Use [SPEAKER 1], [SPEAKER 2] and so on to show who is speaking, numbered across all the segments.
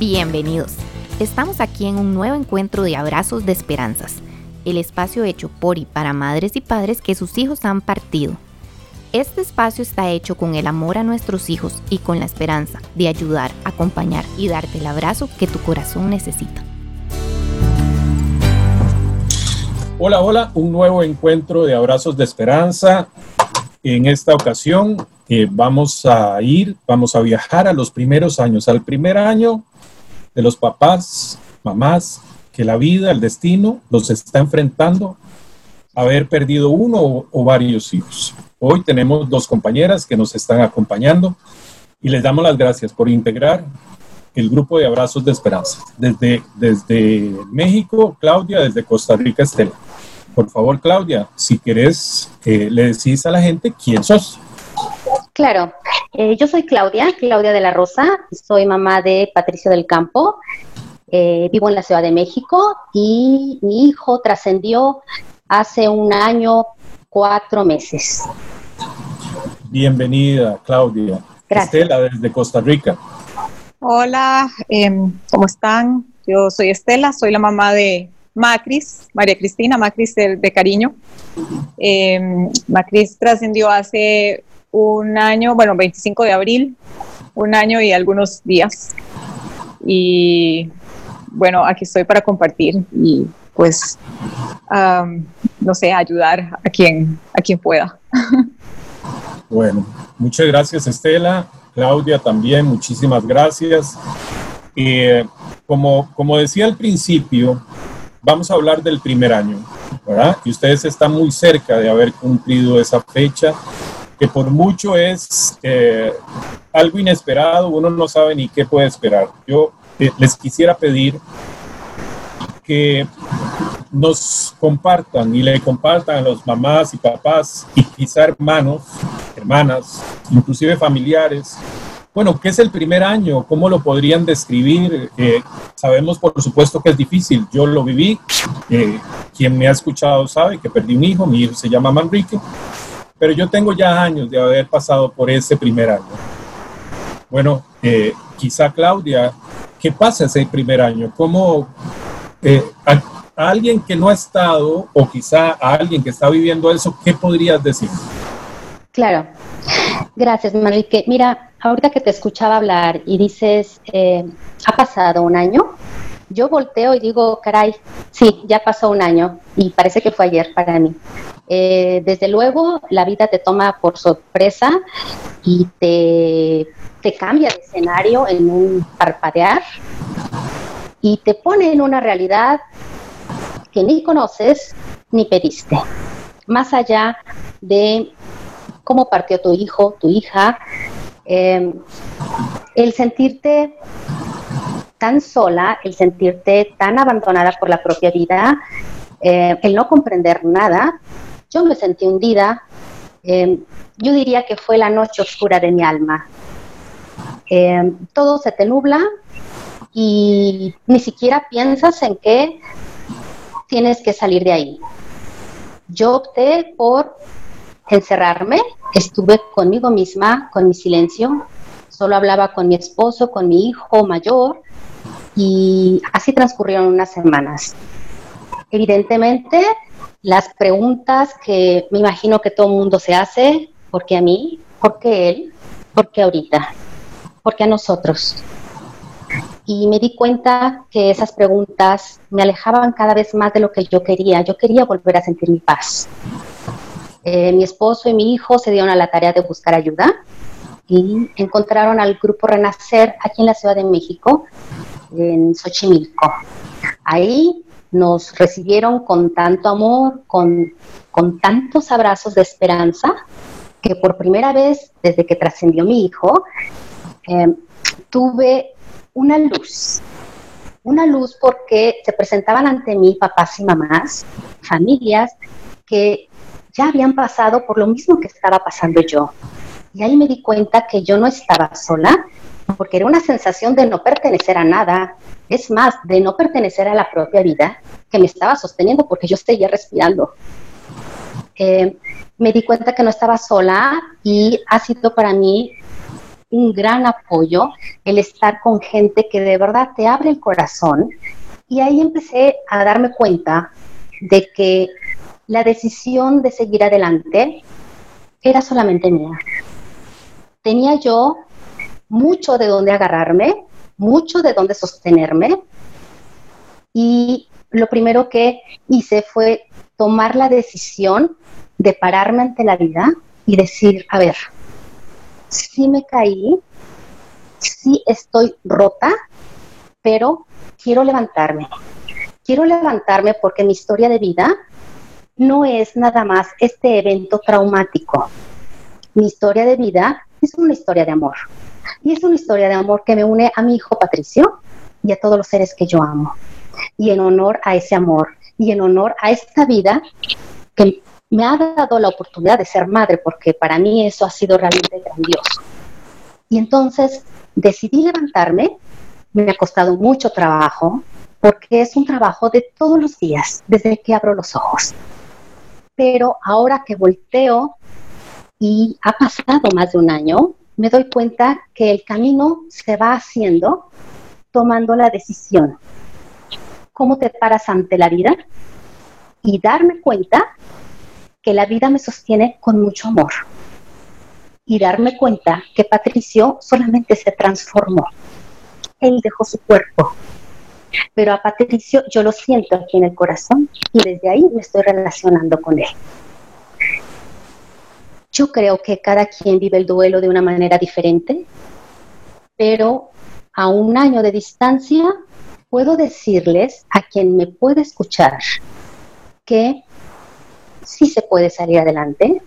[SPEAKER 1] Bienvenidos. Estamos aquí en un nuevo encuentro de Abrazos de Esperanzas, el espacio hecho por y para madres y padres que sus hijos han partido. Este espacio está hecho con el amor a nuestros hijos y con la esperanza de ayudar, acompañar y darte el abrazo que tu corazón necesita.
[SPEAKER 2] Hola, hola, un nuevo encuentro de Abrazos de Esperanza. En esta ocasión eh, vamos a ir, vamos a viajar a los primeros años, al primer año de los papás, mamás, que la vida, el destino los está enfrentando a haber perdido uno o, varios hijos. Hoy tenemos dos compañeras que nos están acompañando y les damos las gracias por integrar el grupo de Abrazos de Esperanza. Desde, desde México, Claudia, desde Costa Rica, Estela. Por favor, Claudia, si querés, eh, le decís a la gente quién sos.
[SPEAKER 3] Claro, eh, yo soy Claudia, Claudia de la Rosa, soy mamá de Patricio del Campo, eh, vivo en la Ciudad de México y mi hijo trascendió hace un año, cuatro meses.
[SPEAKER 2] Bienvenida, Claudia.
[SPEAKER 3] Gracias.
[SPEAKER 2] Estela, desde Costa Rica.
[SPEAKER 4] Hola, em, ¿cómo están? Yo soy Estela, soy la mamá de Macris, María Cristina, Macris de, de cariño. Em, Macris trascendió hace un año, bueno, 25 de abril, un año y algunos días. Y bueno, aquí estoy para compartir y pues, no sé, ayudar a quien, a quien pueda.
[SPEAKER 2] Bueno, muchas gracias Estela, Claudia también, muchísimas gracias. Eh, como, como decía al principio, vamos a hablar del primer año, ¿verdad? Y ustedes están muy cerca de haber cumplido esa fecha que por mucho es eh, algo inesperado, uno no sabe ni qué puede esperar. Yo eh, les quisiera pedir que nos compartan y le compartan a los mamás y papás y quizá hermanos, hermanas, inclusive familiares. Bueno, ¿qué es el primer año? ¿Cómo lo podrían describir? Eh, sabemos, por supuesto, que es difícil. Yo lo viví. quien me ha escuchado sabe que perdí un hijo. Mi hijo se llama Manrique. Pero yo tengo ya años de haber pasado por ese primer año. Bueno, eh, quizá Claudia, ¿qué pasa ese primer año? ¿Cómo eh, a, alguien que no ha estado o quizá a alguien que está viviendo eso, qué podrías decir?
[SPEAKER 3] Claro. Gracias, Manrique. Mira, ahorita que te escuchaba hablar y dices, eh, ha pasado un año, yo volteo y digo, caray, sí, ya pasó un año y parece que fue ayer para mí. Eh, desde luego, la vida te toma por sorpresa y te, te cambia de escenario en un parpadear y te pone en una realidad que ni conoces ni pediste. Más allá de cómo partió tu hijo, tu hija, eh, el sentirte tan sola, el sentirte tan abandonada por la propia vida, eh, el no comprender nada, yo me sentí hundida. Eh, yo diría que fue la noche oscura de mi alma. Eh, todo se te nubla y ni siquiera piensas en que tienes que salir de ahí. Yo opté por encerrarme, estuve conmigo misma, con mi silencio, solo hablaba con mi esposo, con mi hijo mayor, y así transcurrieron unas semanas. Evidentemente, las preguntas que me imagino que todo el mundo se hace, ¿por qué a mí? ¿Por qué él? ¿Por qué ahorita? ¿Por qué a nosotros? Y me di cuenta que esas preguntas me alejaban cada vez más de lo que yo quería. Yo quería volver a sentir mi paz. Eh, mi esposo y mi hijo se dieron a la tarea de buscar ayuda y encontraron al grupo Renacer aquí en la Ciudad de México en Xochimilco. Ahí nos recibieron con tanto amor, con, con tantos abrazos de esperanza, que por primera vez desde que trascendió mi hijo, eh, tuve una luz, una luz porque se presentaban ante mí papás y mamás, familias que ya habían pasado por lo mismo que estaba pasando yo. Y ahí me di cuenta que yo no estaba sola, porque era una sensación de no pertenecer a nada, es más, de no pertenecer a la propia vida que me estaba sosteniendo porque yo seguía respirando. Eh, me di cuenta que no estaba sola y ha sido para mí un gran apoyo el estar con gente que de verdad te abre el corazón. Y ahí empecé a darme cuenta de que la decisión de seguir adelante era solamente mía. Tenía yo mucho de dónde agarrarme, mucho de dónde sostenerme. Y lo primero que hice fue tomar la decisión de pararme ante la vida y decir, a ver, sí me caí, sí estoy rota, pero quiero levantarme. Quiero levantarme porque mi historia de vida no es nada más este evento traumático. Mi historia de vida es una historia de amor. Y es una historia de amor que me une a mi hijo Patricio y a todos los seres que yo amo. Y en honor a ese amor y en honor a esta vida que me ha dado la oportunidad de ser madre, porque para mí eso ha sido realmente grandioso. Y entonces decidí levantarme, me ha costado mucho trabajo, porque es un trabajo de todos los días, desde que abro los ojos. Pero ahora que volteo y ha pasado más de un año, me doy cuenta que el camino se va haciendo tomando la decisión. ¿Cómo te paras ante la vida? Y darme cuenta que la vida me sostiene con mucho amor. Y darme cuenta que Patricio solamente se transformó. Él dejó su cuerpo. Pero a Patricio yo lo siento aquí en el corazón y desde ahí me estoy relacionando con él. Yo creo que cada quien vive el duelo de una manera diferente, pero a un año de distancia puedo decirles a quien me puede escuchar que sí se puede salir adelante,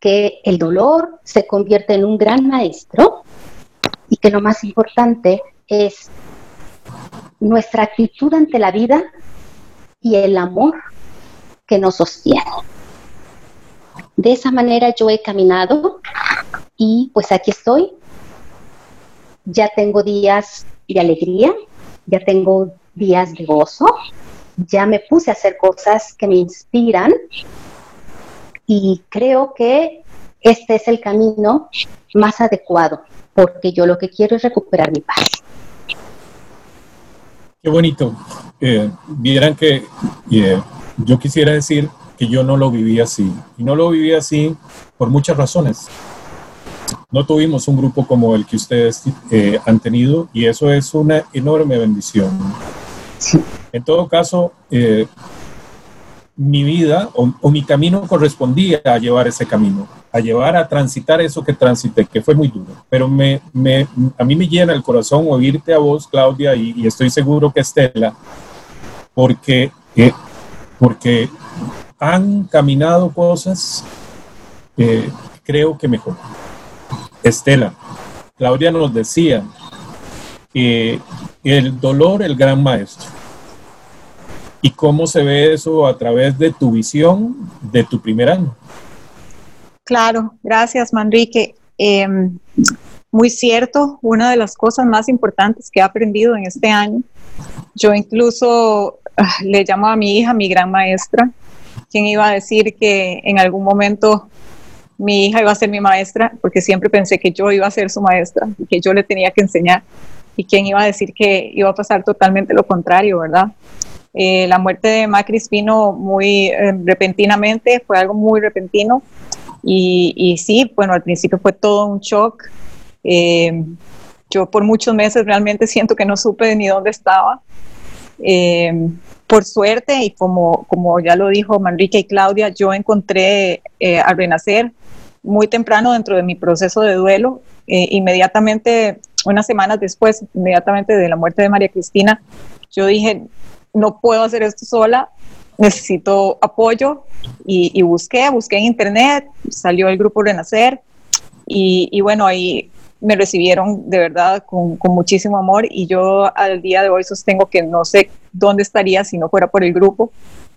[SPEAKER 3] que el dolor se convierte en un gran maestro y que lo más importante es nuestra actitud ante la vida y el amor que nos sostiene. De esa manera yo he caminado y pues aquí estoy. Ya tengo días de alegría, ya tengo días de gozo, ya me puse a hacer cosas que me inspiran y creo que este es el camino más adecuado, porque yo lo que quiero es recuperar mi paz.
[SPEAKER 2] Qué bonito. Eh, vieran que eh, yo quisiera decir que yo no lo viví así. Y no lo viví así por muchas razones. No tuvimos un grupo como el que ustedes eh, han tenido y eso es una enorme bendición. En todo caso, eh, mi vida o, mi camino correspondía a llevar ese camino, a llevar a transitar eso que transité, que fue muy duro. Pero me, me, a mí me llena el corazón oírte a vos, Claudia, y, estoy seguro que Estela, porque, eh, porque han caminado cosas, eh, creo que mejor. Estela, Claudia nos decía, que el dolor, el gran maestro. ¿Y cómo se ve eso a través de tu visión de tu primer año?
[SPEAKER 4] Claro, gracias Manrique. Em, muy cierto, una de las cosas más importantes que he aprendido en este año, yo incluso ah, le llamo a mi hija mi gran maestra, ¿Quién iba a decir que en algún momento mi hija iba a ser mi maestra? Porque siempre pensé que yo iba a ser su maestra y que yo le tenía que enseñar. ¿Y quién iba a decir que iba a pasar totalmente lo contrario, verdad? Eh, la muerte de Macris vino muy eh, repentinamente, fue algo muy repentino. Y, sí, bueno, al principio fue todo un shock. Eh, yo por muchos meses realmente siento que no supe ni dónde estaba por suerte, y como, como ya lo dijo Manrique y Claudia, yo encontré eh, al renacer muy temprano dentro de mi proceso de duelo, eh, inmediatamente, unas semanas después, inmediatamente de la muerte de María Cristina, yo dije, no puedo hacer esto sola, necesito apoyo y, busqué, busqué en internet, salió el grupo Renacer y, y bueno, ahí me recibieron de verdad con, con, muchísimo amor y yo al día de hoy sostengo que no sé dónde estaría si no fuera por el grupo,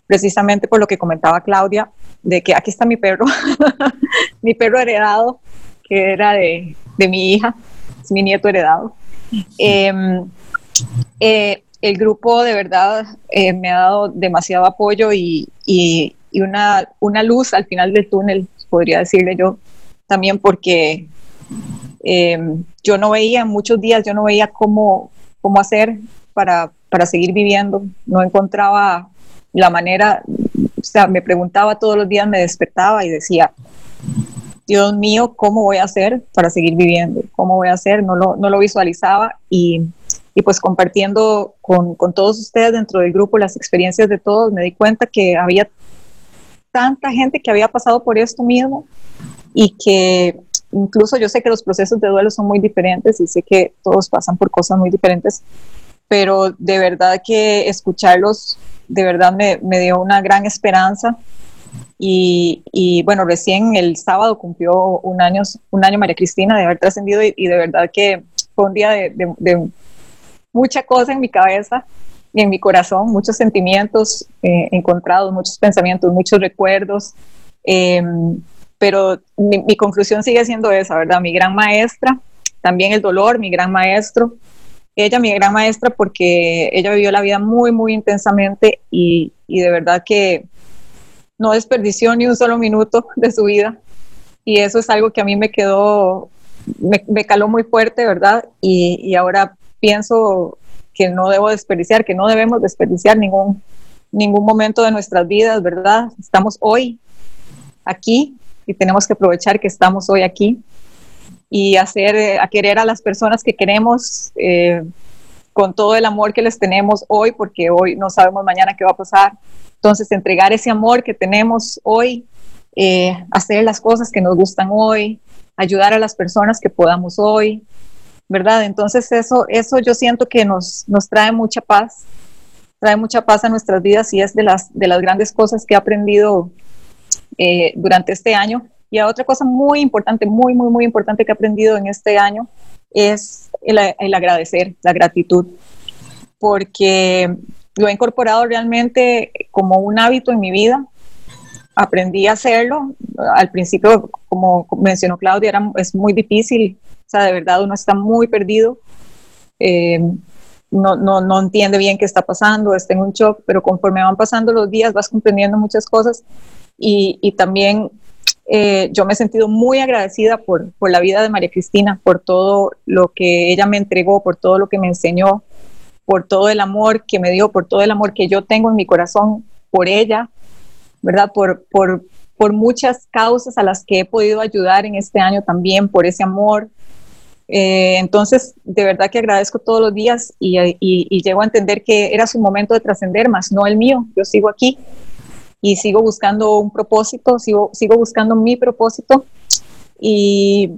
[SPEAKER 4] precisamente por lo que comentaba Claudia, de que aquí está mi perro, mi perro heredado, que era de, de, mi hija, es mi nieto heredado. Em, eh, el grupo de verdad eh, me ha dado demasiado apoyo y, y, y una, una luz al final del túnel, podría decirle yo, también porque Em, yo no veía, muchos días yo no veía cómo, cómo hacer para, para seguir viviendo, no encontraba la manera, o sea, me preguntaba todos los días, me despertaba y decía, Dios mío, ¿cómo voy a hacer para seguir viviendo? ¿Cómo voy a hacer? No lo, no lo visualizaba y, y pues compartiendo con, con, todos ustedes dentro del grupo las experiencias de todos, me di cuenta que había tanta gente que había pasado por esto mismo y que incluso yo sé que los procesos de duelo son muy diferentes y sé que todos pasan por cosas muy diferentes, pero de verdad que escucharlos, de verdad me, me dio una gran esperanza y, bueno, recién el sábado cumplió un año, un año María Cristina de haber trascendido y, de verdad que fue un día de, mucha cosa en mi cabeza y en mi corazón, muchos sentimientos eh, encontrados, muchos pensamientos, muchos recuerdos. Em, pero mi, conclusión sigue siendo esa, ¿verdad? Mi gran maestra, también el dolor, mi gran maestro. Ella, mi gran maestra, porque ella vivió la vida muy, muy intensamente y, y de verdad que no desperdició ni un solo minuto de su vida. Y eso es algo que a mí me quedó, me, caló muy fuerte, ¿verdad? Y, ahora pienso que no debo desperdiciar, que no debemos desperdiciar ningún, ningún momento de nuestras vidas, ¿verdad? Estamos hoy aquí y tenemos que aprovechar que estamos hoy aquí y hacer, a querer a las personas que queremos eh, con todo el amor que les tenemos hoy, porque hoy no sabemos mañana qué va a pasar entonces, entregar ese amor que tenemos hoy, eh, hacer las cosas que nos gustan hoy, ayudar a las personas que podamos hoy, ¿verdad? Entonces, eso, eso yo siento que nos, nos trae mucha paz, trae mucha paz a nuestras vidas y es de las, de las grandes cosas que he aprendido eh, durante este año. Y otra cosa muy importante, muy, muy, muy importante que he aprendido en este año es el, agradecer, la gratitud. Porque lo he incorporado realmente como un hábito en mi vida. Aprendí a hacerlo. Al principio, como mencionó Claudia, era, es muy difícil. O sea, de verdad uno está muy perdido. Eh, no, no, no, entiende bien qué está pasando, está en un shock, pero conforme van pasando los días vas comprendiendo muchas cosas y también eh, yo me he sentido muy agradecida por, por, la vida de María Cristina, por todo lo que ella me entregó, por todo lo que me enseñó, por todo el amor que me dio, por todo el amor que yo tengo en mi corazón por ella, ¿verdad? Por, por, por muchas causas a las que he podido ayudar en este año también, por ese amor. Eh, entonces, de verdad que agradezco todos los días y, y, llego a entender que era su momento de trascender, más no el mío. Yo sigo aquí y sigo buscando un propósito, sigo, sigo buscando mi propósito y,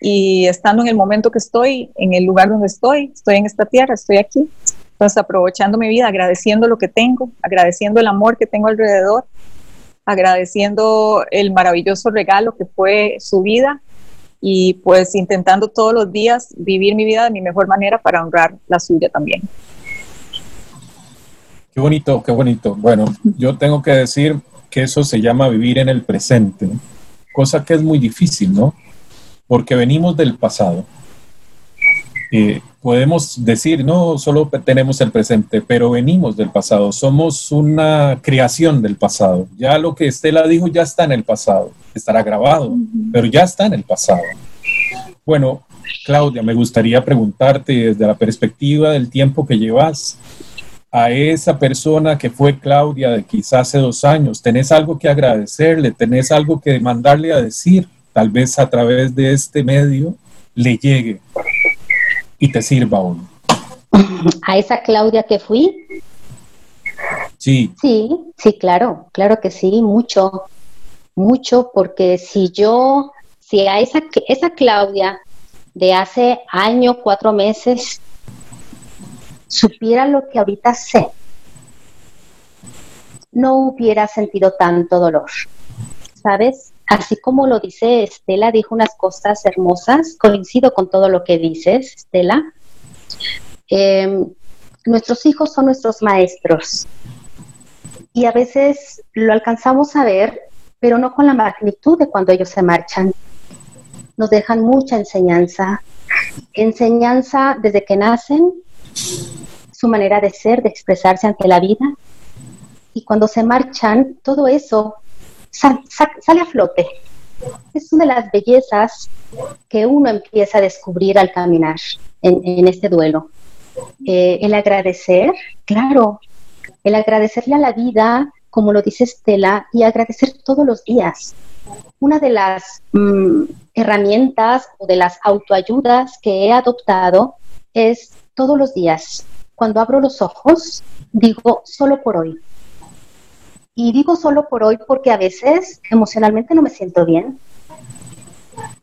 [SPEAKER 4] y estando en el momento que estoy, en el lugar donde estoy, estoy en esta tierra, estoy aquí. Entonces, aprovechando mi vida, agradeciendo lo que tengo, agradeciendo el amor que tengo alrededor, agradeciendo el maravilloso regalo que fue su vida y pues intentando todos los días vivir mi vida de mi mejor manera para honrar la suya también.
[SPEAKER 2] Qué bonito, qué bonito. Bueno, yo tengo que decir que eso se llama vivir en el presente, cosa que es muy difícil, ¿no? porque venimos del pasado. Eh, podemos decir, no, solo tenemos el presente, pero venimos del pasado, somos una creación del pasado. Ya lo que Estela dijo ya está en el pasado, estará grabado, pero ya está en el pasado. Bueno, Claudia, me gustaría preguntarte desde la perspectiva del tiempo que llevas a esa persona que fue Claudia de quizás hace dos años, ¿tenés algo que agradecerle? ¿Tenés algo que mandarle a decir? tal vez a través de este medio le llegue y te sirva hoy.
[SPEAKER 3] A esa Claudia que fui.
[SPEAKER 2] Sí.
[SPEAKER 3] Sí, sí, claro, claro que sí, mucho, mucho, porque si yo, si a esa, esa Claudia de hace año, cuatro meses, supiera lo que ahorita sé, no hubiera sentido tanto dolor, ¿sabes? así como lo dice Estela, dijo unas cosas hermosas, coincido con todo lo que dices, Estela. Em, nuestros hijos son nuestros maestros y a veces lo alcanzamos a ver, pero no con la magnitud de cuando ellos se marchan. Nos dejan mucha enseñanza, enseñanza desde que nacen, su manera de ser, de expresarse ante la vida. Y cuando se marchan, todo eso sale a flote. es una de las bellezas que uno empieza a descubrir al caminar en, este duelo. Eh, el agradecer, claro, el agradecerle a la vida, como lo dice Estela, y agradecer todos los días. Una de las mm, herramientas o de las autoayudas que he adoptado es todos los días. Cuando abro los ojos, digo solo por hoy. Y digo solo por hoy porque a veces emocionalmente no me siento bien.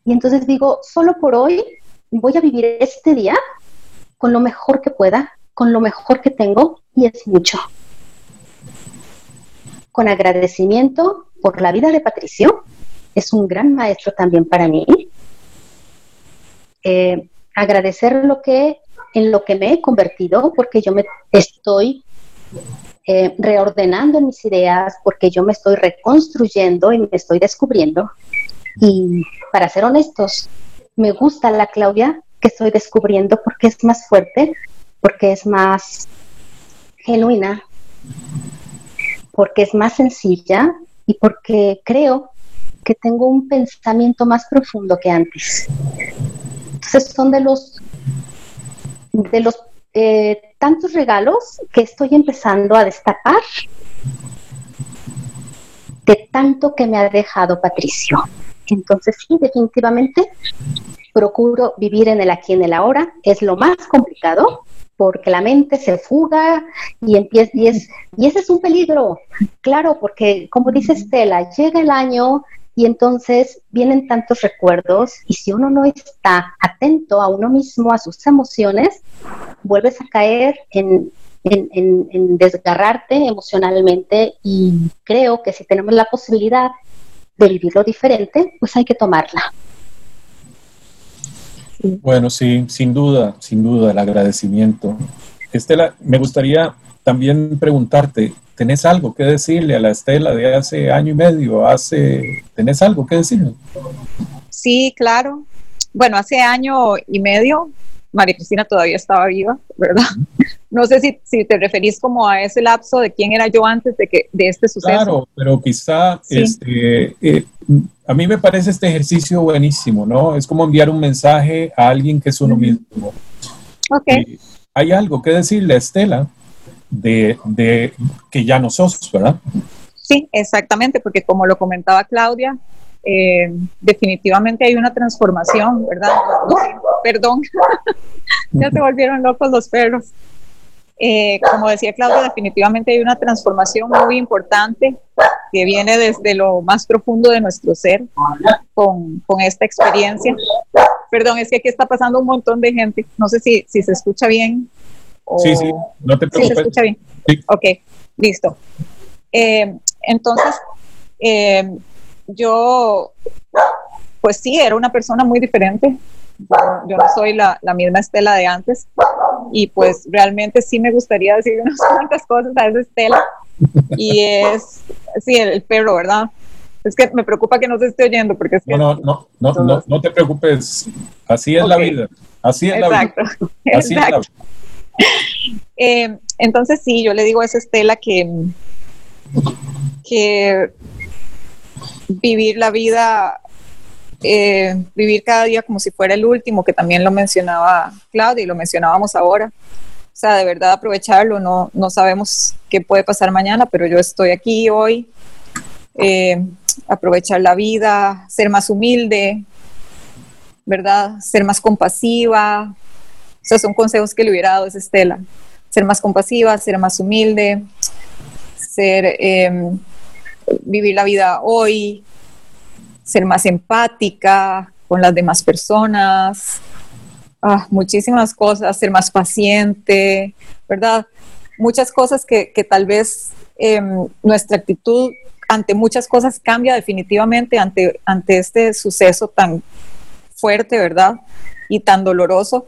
[SPEAKER 3] Y entonces digo, solo por hoy voy a vivir este día con lo mejor que pueda, con lo mejor que tengo, y es mucho. Con agradecimiento por la vida de Patricio, es un gran maestro también para mí. Eh, agradecer lo que en lo que me he convertido, porque yo me estoy eh, reordenando mis ideas, porque yo me estoy reconstruyendo y me estoy descubriendo. Y para ser honestos, me gusta la Claudia que estoy descubriendo porque es más fuerte, porque es más genuina, porque es más sencilla y porque creo que tengo un pensamiento más profundo que antes. Entonces son de los de los eh, tantos regalos que estoy empezando a destapar de tanto que me ha dejado Patricio. Entonces sí, definitivamente procuro vivir en el aquí en el ahora. Es lo más complicado porque la mente se fuga y empieza y es y ese es un peligro. Claro, porque como dice Estela, llega el año y entonces vienen tantos recuerdos y si uno no está atento a uno mismo, a sus emociones, vuelves a caer en, desgarrarte emocionalmente y creo que si tenemos la posibilidad de vivirlo diferente, pues hay que tomarla.
[SPEAKER 2] Bueno, sí, sin duda, sin duda, el agradecimiento. Estela, me gustaría también preguntarte, ¿tenés algo que decirle a la Estela de hace año y medio? Hace, ¿Tenés algo que decirle?
[SPEAKER 4] Sí, claro. Bueno, hace año y medio María Cristina todavía estaba viva, ¿verdad? No sé si, si, te referís como a ese lapso de quién era yo antes de, que, de este suceso.
[SPEAKER 2] Claro, pero quizá este, eh, a mí me parece este ejercicio buenísimo, ¿no? Es como enviar un mensaje a alguien que es uno mismo.
[SPEAKER 4] Ok.
[SPEAKER 2] Eh, hay algo que decirle a Estela de, de que ya no sos, ¿verdad?
[SPEAKER 4] Sí, exactamente, porque como lo comentaba Claudia, eh, definitivamente hay una transformación, ¿verdad? Perdón, ya se volvieron locos los perros. Eh, como decía Claudia, definitivamente hay una transformación muy importante que viene desde lo más profundo de nuestro ser con, con esta experiencia. Perdón, es que aquí está pasando un montón de gente. No sé si, si se escucha bien.
[SPEAKER 2] Sí, sí, no te preocupes.
[SPEAKER 4] Sí, se escucha bien. Ok, listo. Eh, entonces, eh, yo, pues sí, era una persona muy diferente. Yo no soy la, misma Estela de antes y pues realmente sí me gustaría decir unas cuantas cosas a esa Estela y es, sí, el, perro, ¿verdad? Es que me preocupa que no se esté oyendo porque es que...
[SPEAKER 2] No, no, no, no, no, te preocupes, así es la vida, así es la vida. Así Es la vida.
[SPEAKER 4] Eh, entonces sí, yo le digo a esa Estela que, vivir la vida, eh, vivir cada día como si fuera el último, que también lo mencionaba Claudia y lo mencionábamos ahora. O sea, de verdad aprovecharlo, no, no sabemos qué puede pasar mañana, pero yo estoy aquí hoy, eh, aprovechar la vida, ser más humilde, ¿verdad? Ser más compasiva. Son consejos que le hubiera dado esa Estela. Ser más compasiva, ser más humilde, ser... Eh, vivir la vida hoy, ser más empática con las demás personas, ah, muchísimas cosas, ser más paciente, ¿verdad? Muchas cosas que, tal vez em, nuestra actitud ante muchas cosas cambia definitivamente ante, ante este suceso tan fuerte, ¿verdad? Y tan doloroso.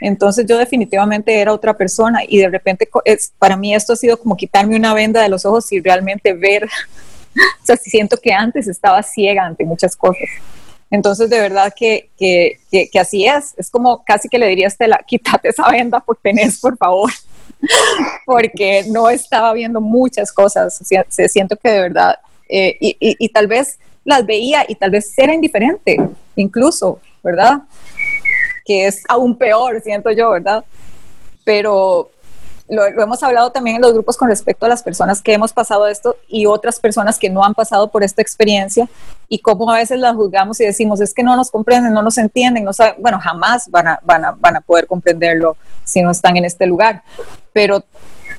[SPEAKER 4] Entonces yo definitivamente era otra persona y de repente es, para mí esto ha sido como quitarme una venda de los ojos y realmente ver o sea, siento que antes estaba ciega ante muchas cosas. Entonces, de verdad que, que, que, así es. Es como casi que le diría a Estela, quítate esa venda por tenés, por favor. Porque no estaba viendo muchas cosas. se siento que de verdad, eh, y, y, tal vez las veía y tal vez era indiferente, incluso, ¿verdad? Que es aún peor, siento yo, ¿verdad? Pero lo, hemos hablado también en los grupos con respecto a las personas que hemos pasado esto y otras personas que no han pasado por esta experiencia y cómo a veces las juzgamos y decimos, es que no nos comprenden, no nos entienden, no saben, bueno, jamás van a, van, a, van a poder comprenderlo si no están en este lugar. Pero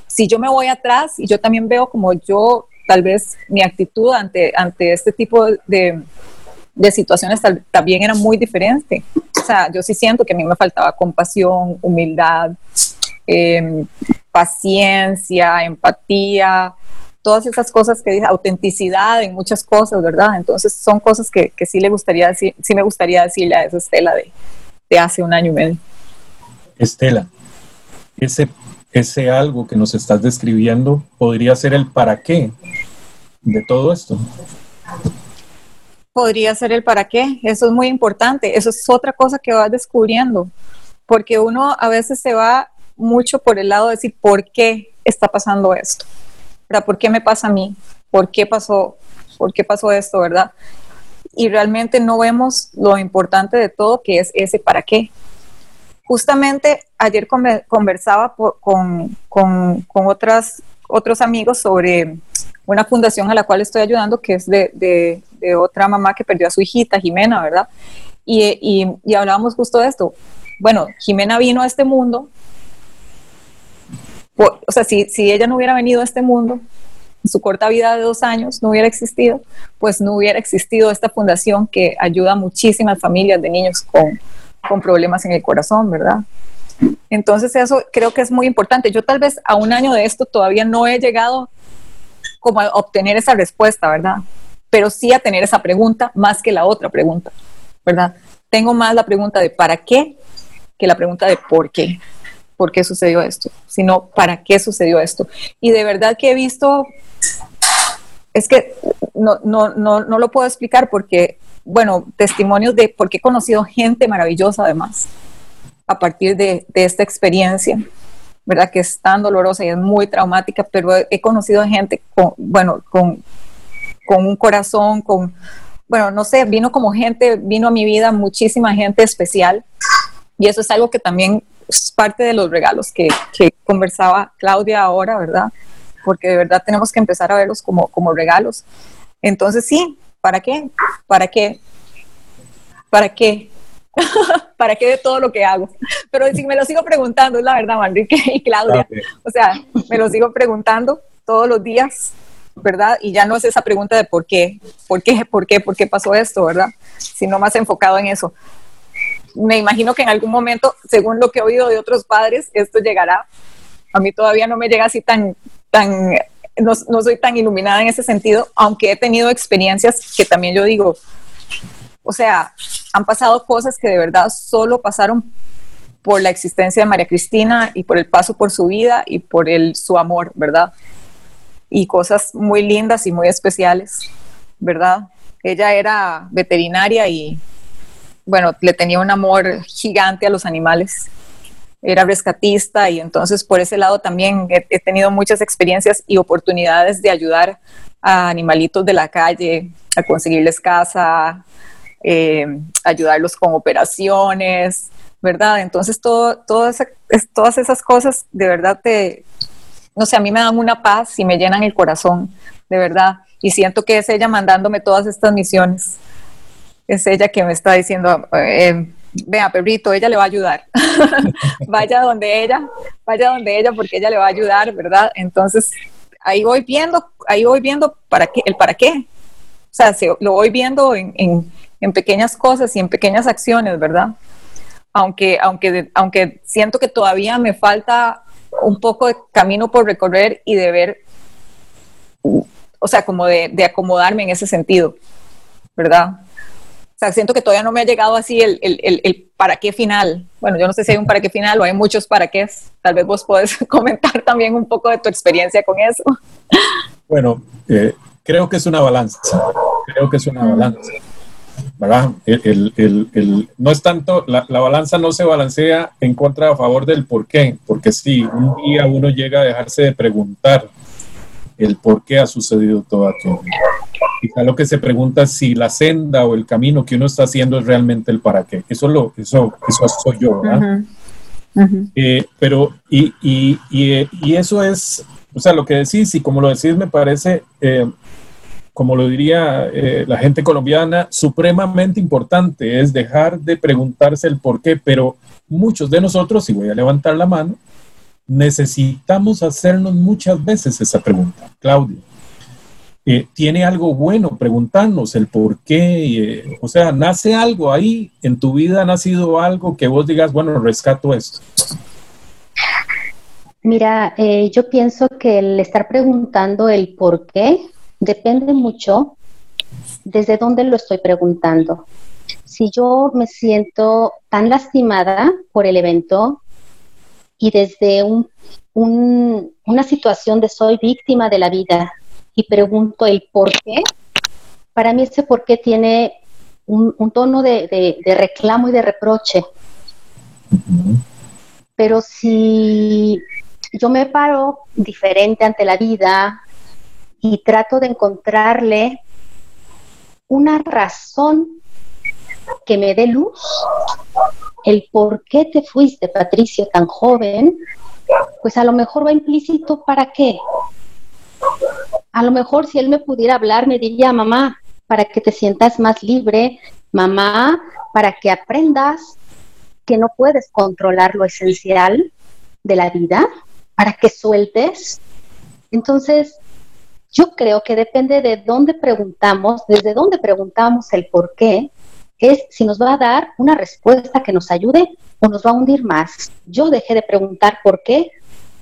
[SPEAKER 4] si yo me voy atrás y yo también veo como yo, tal vez mi actitud ante, ante este tipo de, de situaciones también era muy diferente. O sea, yo sí siento que a mí me faltaba compasión, humildad, Em, paciencia, empatía, todas esas cosas que dice, autenticidad en muchas cosas, ¿verdad? Entonces son cosas que, que sí le gustaría decir, sí me gustaría decirle a esa Estela de, de hace un año y medio.
[SPEAKER 2] Estela, ese, ese algo que nos estás describiendo podría ser el para qué de todo esto.
[SPEAKER 4] Podría ser el para qué, eso es muy importante, eso es otra cosa que vas descubriendo, porque uno a veces se va mucho por el lado de decir, ¿por qué está pasando esto? ¿Verdad? ¿Por qué me pasa a mí? ¿Por qué pasó, por qué pasó esto, verdad? Y realmente no vemos lo importante de todo, que es ese para qué. Justamente ayer conversaba con, con, con otras, otros amigos sobre una fundación a la cual estoy ayudando, que es de, de, de otra mamá que perdió a su hijita, Jimena, ¿verdad? Y, y, y hablábamos justo de esto. Bueno, Jimena vino a este mundo o sea, si, si ella no hubiera venido a este mundo, su corta vida de dos años no hubiera existido, pues no hubiera existido esta fundación que ayuda a muchísimas familias de niños con, con problemas en el corazón, ¿verdad? Entonces eso creo que es muy importante. Yo tal vez a un año de esto todavía no he llegado como a obtener esa respuesta, ¿verdad? Pero sí a tener esa pregunta más que la otra pregunta, ¿verdad? Tengo más la pregunta de ¿para qué? que la pregunta de ¿por qué? por qué sucedió esto, sino para qué sucedió esto. Y de verdad que he visto, es que no, no, no, no lo puedo explicar porque, bueno, testimonios de, porque he conocido gente maravillosa además, a partir de, de esta experiencia. ¿verdad? Que es tan dolorosa y es muy traumática, pero he, conocido gente con, bueno, con, con un corazón, con, bueno, no sé, vino como gente, vino a mi vida muchísima gente especial y eso es algo que también es parte de los regalos que, que, conversaba Claudia ahora, ¿verdad? Porque de verdad tenemos que empezar a verlos como, como regalos. Entonces, sí, ¿para qué? ¿Para qué? ¿Para qué? ¿Para qué de todo lo que hago? Pero si me lo sigo preguntando, es la verdad, Manrique y Claudia. O sea, me lo sigo preguntando todos los días, ¿verdad? Y ya no es esa pregunta de por qué, por qué, por qué, por qué pasó esto, ¿verdad? Sino más enfocado en eso me imagino que en algún momento, según lo que he oído de otros padres, esto llegará. A mí todavía no me llega así tan, tan, no, no soy tan iluminada en ese sentido, aunque he tenido experiencias que también yo digo, o sea, han pasado cosas que de verdad solo pasaron por la existencia de María Cristina y por el paso por su vida y por el, su amor, ¿verdad? Y cosas muy lindas y muy especiales, ¿verdad? Ella era veterinaria y bueno, le tenía un amor gigante a los animales. Era rescatista y entonces por ese lado también he, tenido muchas experiencias y oportunidades de ayudar a animalitos de la calle, a conseguirles casa, eh, ayudarlos con operaciones, ¿verdad? Entonces todo, todas esas cosas de verdad te, no sé, a mí me dan una paz y me llenan el corazón, de verdad. Y siento que es ella mandándome todas estas misiones es ella que me está diciendo, eh, vea, perrito, ella le va a ayudar. vaya donde ella, vaya donde ella porque ella le va a ayudar, ¿verdad? Entonces, ahí voy viendo, ahí voy viendo para qué, el para qué. O sea, lo voy viendo en, en, pequeñas cosas y en pequeñas acciones, ¿verdad? Aunque, aunque, aunque siento que todavía me falta un poco de camino por recorrer y de ver, o sea, como de, de acomodarme en ese sentido, ¿verdad? O sea, siento que todavía no me ha llegado así el, el, el, para qué final. Bueno, yo no sé si hay un para qué final o hay muchos para qué. Tal vez vos podés comentar también un poco de tu experiencia con eso.
[SPEAKER 2] Bueno, eh, creo que es una balanza. Creo que es una balanza. ¿Verdad? El, no es tanto, la, la, balanza no se balancea en contra a favor del por qué, porque sí, un día uno llega a dejarse de preguntar el por qué ha sucedido todo aquello. Quizá lo que se pregunta es si la senda o el camino que uno está haciendo es realmente el para qué. Eso, lo, eso, eso soy yo, ¿verdad? Eh, pero, y, y, y, eso es, o sea, lo que decís y como lo decís me parece, eh, como lo diría eh, la gente colombiana, supremamente importante es dejar de preguntarse el por qué, pero muchos de nosotros, y voy a levantar la mano, necesitamos hacernos muchas veces esa pregunta. Claudia, eh, ¿tiene algo bueno preguntarnos el por qué? Eh, o sea, ¿nace algo ahí en tu vida? ¿Ha nacido algo que vos digas, bueno, rescato esto?
[SPEAKER 3] Mira, yo pienso que el estar preguntando el por qué depende mucho desde dónde lo estoy preguntando. Si yo me siento tan lastimada por el evento, y desde una situación de soy víctima de la vida y pregunto el por qué, para mí ese por qué tiene un, tono de, reclamo y de reproche. Pero si yo me paro diferente ante la vida y trato de encontrarle una razón que me dé luz, el por qué te fuiste, Patricia, tan joven, pues a lo mejor va implícito para qué. A lo mejor si él me pudiera hablar, me diría, mamá, para que te sientas más libre, mamá, para que aprendas que no puedes controlar lo esencial de la vida, para que sueltes. Entonces, yo creo que depende de dónde preguntamos, desde dónde preguntamos el por qué, es si nos va a dar una respuesta que nos ayude o nos va a hundir más. Yo dejé de preguntar por qué,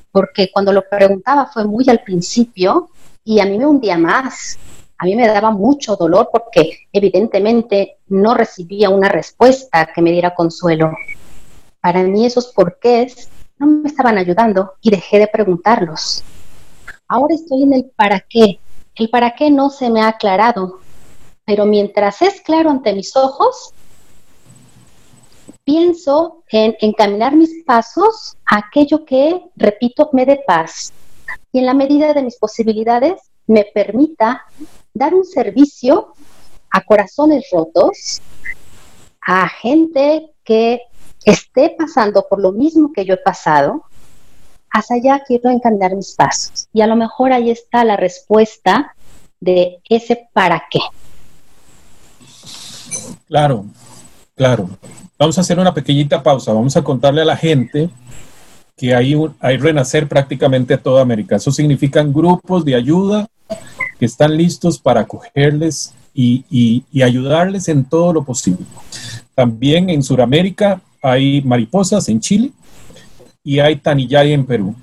[SPEAKER 3] porque cuando lo preguntaba fue muy al principio y a mí me hundía más. A mí me daba mucho dolor porque evidentemente no recibía una respuesta que me diera consuelo. Para mí esos porqués no me estaban ayudando y dejé de preguntarlos. Ahora estoy en el para qué. El para qué no se me ha aclarado pero mientras es claro ante mis ojos, pienso en encaminar mis pasos a aquello que, repito, me dé paz y en la medida de mis posibilidades me permita dar un servicio a corazones rotos, a gente que esté pasando por lo mismo que yo he pasado, hacia allá quiero encaminar mis pasos. Y a lo mejor ahí está la respuesta de ese para qué.
[SPEAKER 2] Claro, claro. Vamos a hacer una pequeñita pausa. Vamos a contarle a la gente que hay, hay renacer prácticamente a toda América. Eso significan grupos de ayuda que están listos para acogerles y, ayudarles en todo lo posible. También en Sudamérica hay mariposas en Chile y hay Tanillay en Perú.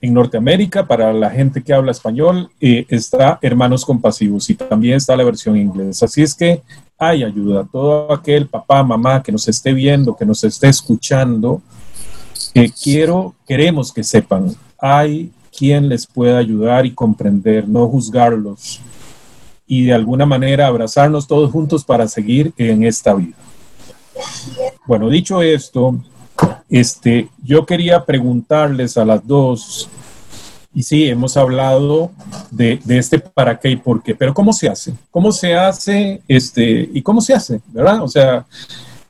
[SPEAKER 2] En Norteamérica, para la gente que habla español, eh, está Hermanos Compasivos y también está la versión inglesa. Así es que hay ayuda. Todo aquel papá, mamá que nos esté viendo, que nos esté escuchando, que quiero, queremos que sepan, hay quien les pueda ayudar y comprender, no juzgarlos y de alguna manera abrazarnos todos juntos para seguir en esta vida. Bueno, dicho esto, este, yo quería preguntarles a las dos y sí, hemos hablado de, este para qué y por qué, pero ¿cómo se hace? ¿Cómo se hace este, y cómo se hace? ¿Verdad? O sea,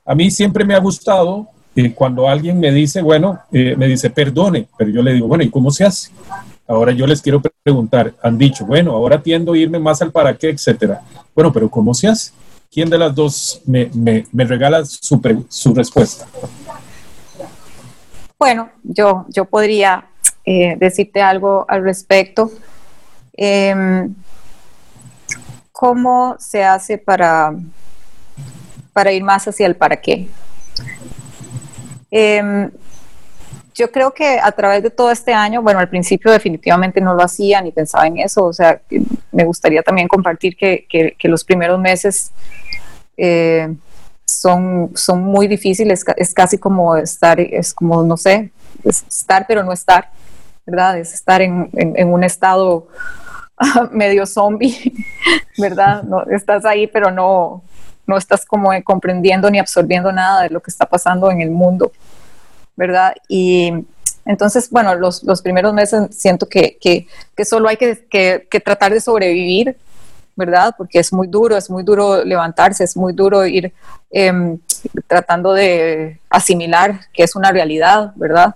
[SPEAKER 2] a mí siempre me ha gustado eh, cuando alguien me dice, bueno, eh, me dice, perdone, pero yo le digo, bueno, ¿y cómo se hace? Ahora yo les quiero preguntar, han dicho, bueno, ahora tiendo a irme más al para qué, etcétera. Bueno, pero ¿cómo se hace? ¿Quién de las dos me, me, regala su, su respuesta?
[SPEAKER 4] Bueno, yo, yo podría eh, decirte algo al respecto. Em, ¿Cómo se hace para, para ir más hacia el para qué? Em, yo creo que a través de todo este año, bueno, al principio definitivamente no lo hacía ni pensaba en eso, o sea, me gustaría también compartir que, los primeros meses eh, son, son muy difíciles, es casi como estar, es como, no sé, estar pero no estar. ¿verdad? Es estar en, un estado medio zombie, ¿verdad? No, estás ahí, pero no, no estás como comprendiendo ni absorbiendo nada de lo que está pasando en el mundo, ¿verdad? Y Entonces, bueno, los, los primeros meses siento que, que, que solo hay que, que, tratar de sobrevivir, ¿verdad? Porque es muy duro, es muy duro levantarse, es muy duro ir em, tratando de asimilar que es una realidad, ¿verdad?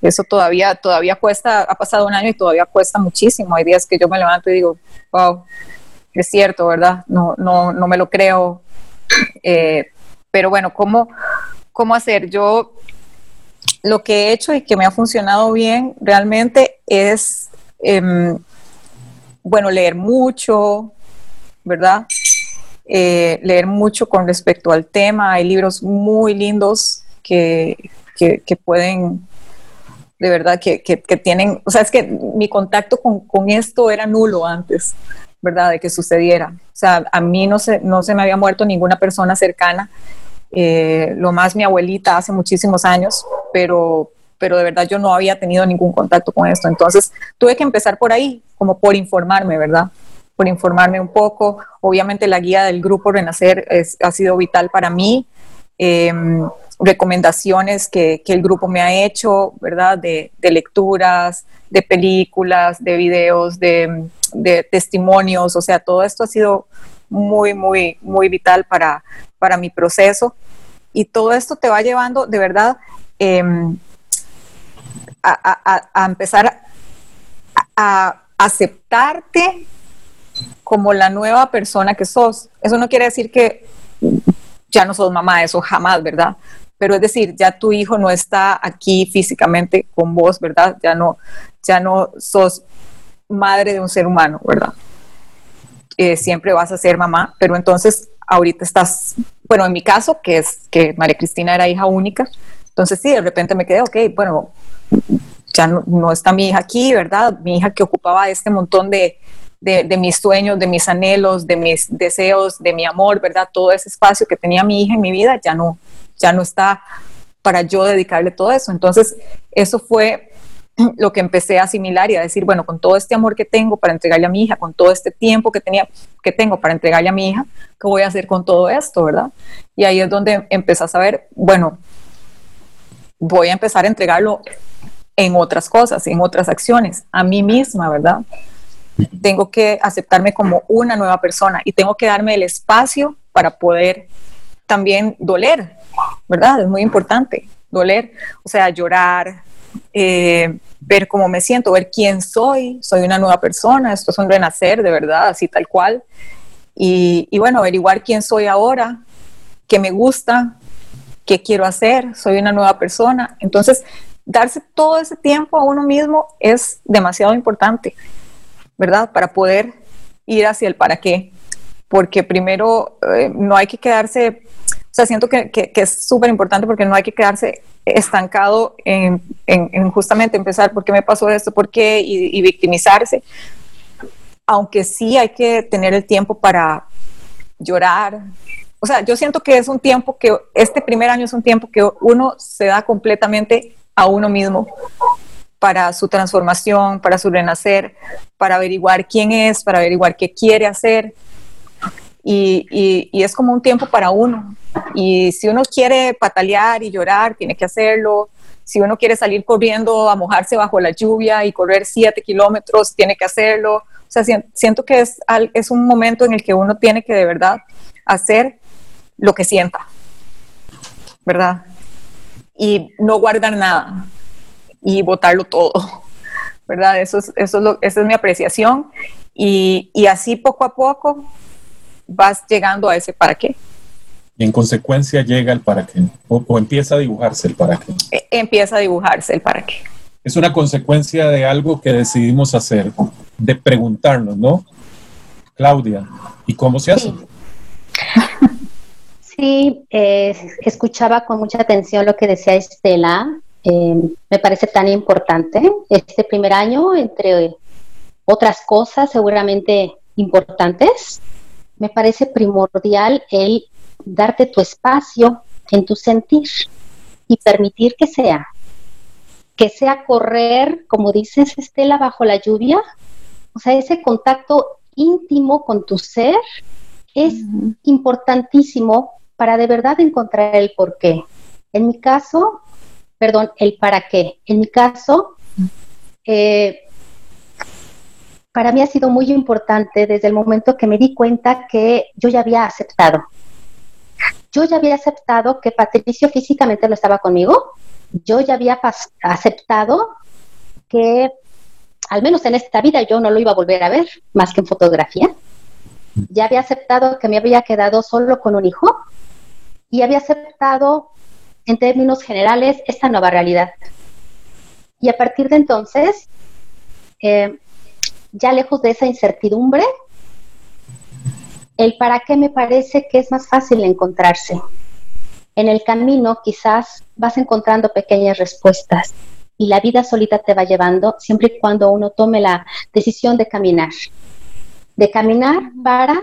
[SPEAKER 4] Eso todavía, todavía cuesta, ha pasado un año y todavía cuesta muchísimo. Hay días que yo me levanto y digo, wow, es cierto, ¿verdad? No, no, no me lo creo. Eh, pero bueno, ¿cómo, ¿cómo hacer? Yo lo que he hecho y que me ha funcionado bien realmente es, em, bueno, leer mucho, ¿verdad? Eh, leer mucho con respecto al tema. Hay libros muy lindos que, que, pueden, de verdad, que, que, tienen, o sea, es que mi contacto con, con, esto era nulo antes, ¿verdad? De que sucediera. O sea, a mí no se, no se me había muerto ninguna persona cercana eh, lo más mi abuelita hace muchísimos años, pero, pero de verdad yo no había tenido ningún contacto con esto. Entonces tuve que empezar por ahí, como por informarme, ¿verdad? Por informarme un poco. Obviamente la guía del grupo Renacer ha sido vital para mí. Em, recomendaciones que, que, el grupo me ha hecho, ¿verdad? De, de lecturas, de películas, de videos, de, de, testimonios, o sea, todo esto ha sido muy, muy, muy vital para, para mi proceso. Y todo esto te va llevando, de verdad, em, a, empezar a, aceptarte como la nueva persona que sos. Eso no quiere decir que ya no sos mamá, eso jamás, ¿verdad? Pero es decir, ya tu hijo no está aquí físicamente con vos, ¿verdad? Ya no, ya no sos madre de un ser humano, ¿verdad? Eh, siempre vas a ser mamá, pero entonces ahorita estás, bueno, en mi caso, que es que María Cristina era hija única, entonces sí, de repente me quedé, ok, bueno, ya no, está mi hija aquí, ¿verdad? Mi hija que ocupaba este montón de, de, mis sueños, de mis anhelos, de mis deseos, de mi amor, ¿verdad? Todo ese espacio que tenía mi hija en mi vida ya no, ya no está para yo dedicarle todo eso. Entonces, eso fue lo que empecé a asimilar y a decir, bueno, con todo este amor que tengo para entregarle a mi hija, con todo este tiempo que tenía que tengo para entregarle a mi hija, ¿qué voy a hacer con todo esto, verdad? Y ahí es donde empecé a saber, bueno, voy a empezar a entregarlo en otras cosas, en otras acciones, a mí misma, ¿verdad? Tengo que aceptarme como una nueva persona y tengo que darme el espacio para poder también doler, ¿verdad? Es muy importante, doler, o sea, llorar, eh, ver cómo me siento, ver quién soy, soy una nueva persona, esto es un renacer de verdad, así tal cual. Y, bueno, averiguar quién soy ahora, qué me gusta, qué quiero hacer, soy una nueva persona. Entonces, darse todo ese tiempo a uno mismo es demasiado importante, ¿verdad? Para poder ir hacia el para qué. Porque primero eh, no hay que quedarse, o sea, siento que, que es súper importante porque no hay que quedarse estancado en, justamente empezar, ¿por qué me pasó esto? ¿Por qué? Y, victimizarse. Aunque sí hay que tener el tiempo para llorar. O sea, yo siento que es un tiempo que, este primer año es un tiempo que uno se da completamente a uno mismo para su transformación, para su renacer, para averiguar quién es, para averiguar qué quiere hacer. y es como un tiempo para uno, y si uno quiere patalear y llorar, tiene que hacerlo. Si uno quiere salir corriendo a mojarse bajo la lluvia y correr siete kilómetros, tiene que hacerlo. O sea, siento que es, es un momento en el que uno tiene que de verdad hacer lo que sienta, ¿verdad? Y no guardar nada y botarlo todo, ¿verdad? Eso es, eso es lo, esa es mi apreciación. Y, y así poco a poco vas llegando a ese para qué
[SPEAKER 2] y en consecuencia llega el para qué, o, empieza a dibujarse el para qué.
[SPEAKER 4] E, empieza a dibujarse el para qué.
[SPEAKER 2] Es una consecuencia de algo que decidimos hacer, de preguntarnos, ¿no? Claudia, ¿y cómo se hace?
[SPEAKER 3] Sí, eh, escuchaba con mucha atención lo que decía Estela. Eh, me parece tan importante este primer año, entre otras cosas seguramente importantes. Me parece primordial el darte tu espacio en tu sentir y permitir que sea. Que sea correr, como dices Estela, bajo la lluvia. O sea, ese contacto íntimo con tu ser es importantísimo para de verdad encontrar el porqué. En mi caso, perdón, el para qué. En mi caso, eh, para mí ha sido muy importante desde el momento que me di cuenta que yo ya había aceptado. Yo ya había aceptado que Patricio físicamente no estaba conmigo. Yo ya había aceptado que, al menos en esta vida, yo no lo iba a volver a ver más que en fotografía. Ya había aceptado que me había quedado solo con un hijo y había aceptado en términos generales esta nueva realidad. Y a partir de entonces, eh, ya lejos de esa incertidumbre, el para qué me parece que es más fácil enconrarse. En el camino quizás vas encontrando pequeñas respuestas y la vida solita te va llevando siempre y cuando uno tome la decisión de caminar. De caminar para,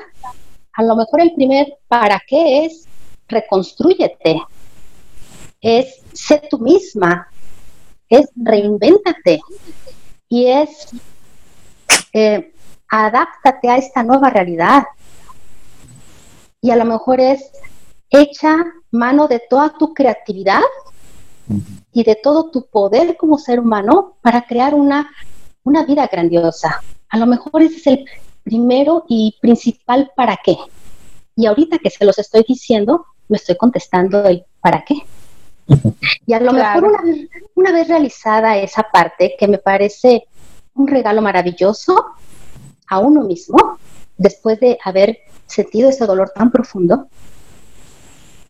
[SPEAKER 3] a lo mejor el primer para qué es reconstrúyete, es sé tú misma, es reinvéntate y es eh, adáptate a esta nueva realidad. Y a lo mejor es echa mano de toda tu creatividad y de todo tu poder como ser humano para crear una, una vida grandiosa. A lo mejor ese es el primero y principal para qué. Y ahorita que se los estoy diciendo, me estoy contestando el para qué. Y a lo mejor una vez, una vez realizada esa parte, que me parece un regalo maravilloso a uno mismo, después de haber sentido ese dolor tan profundo,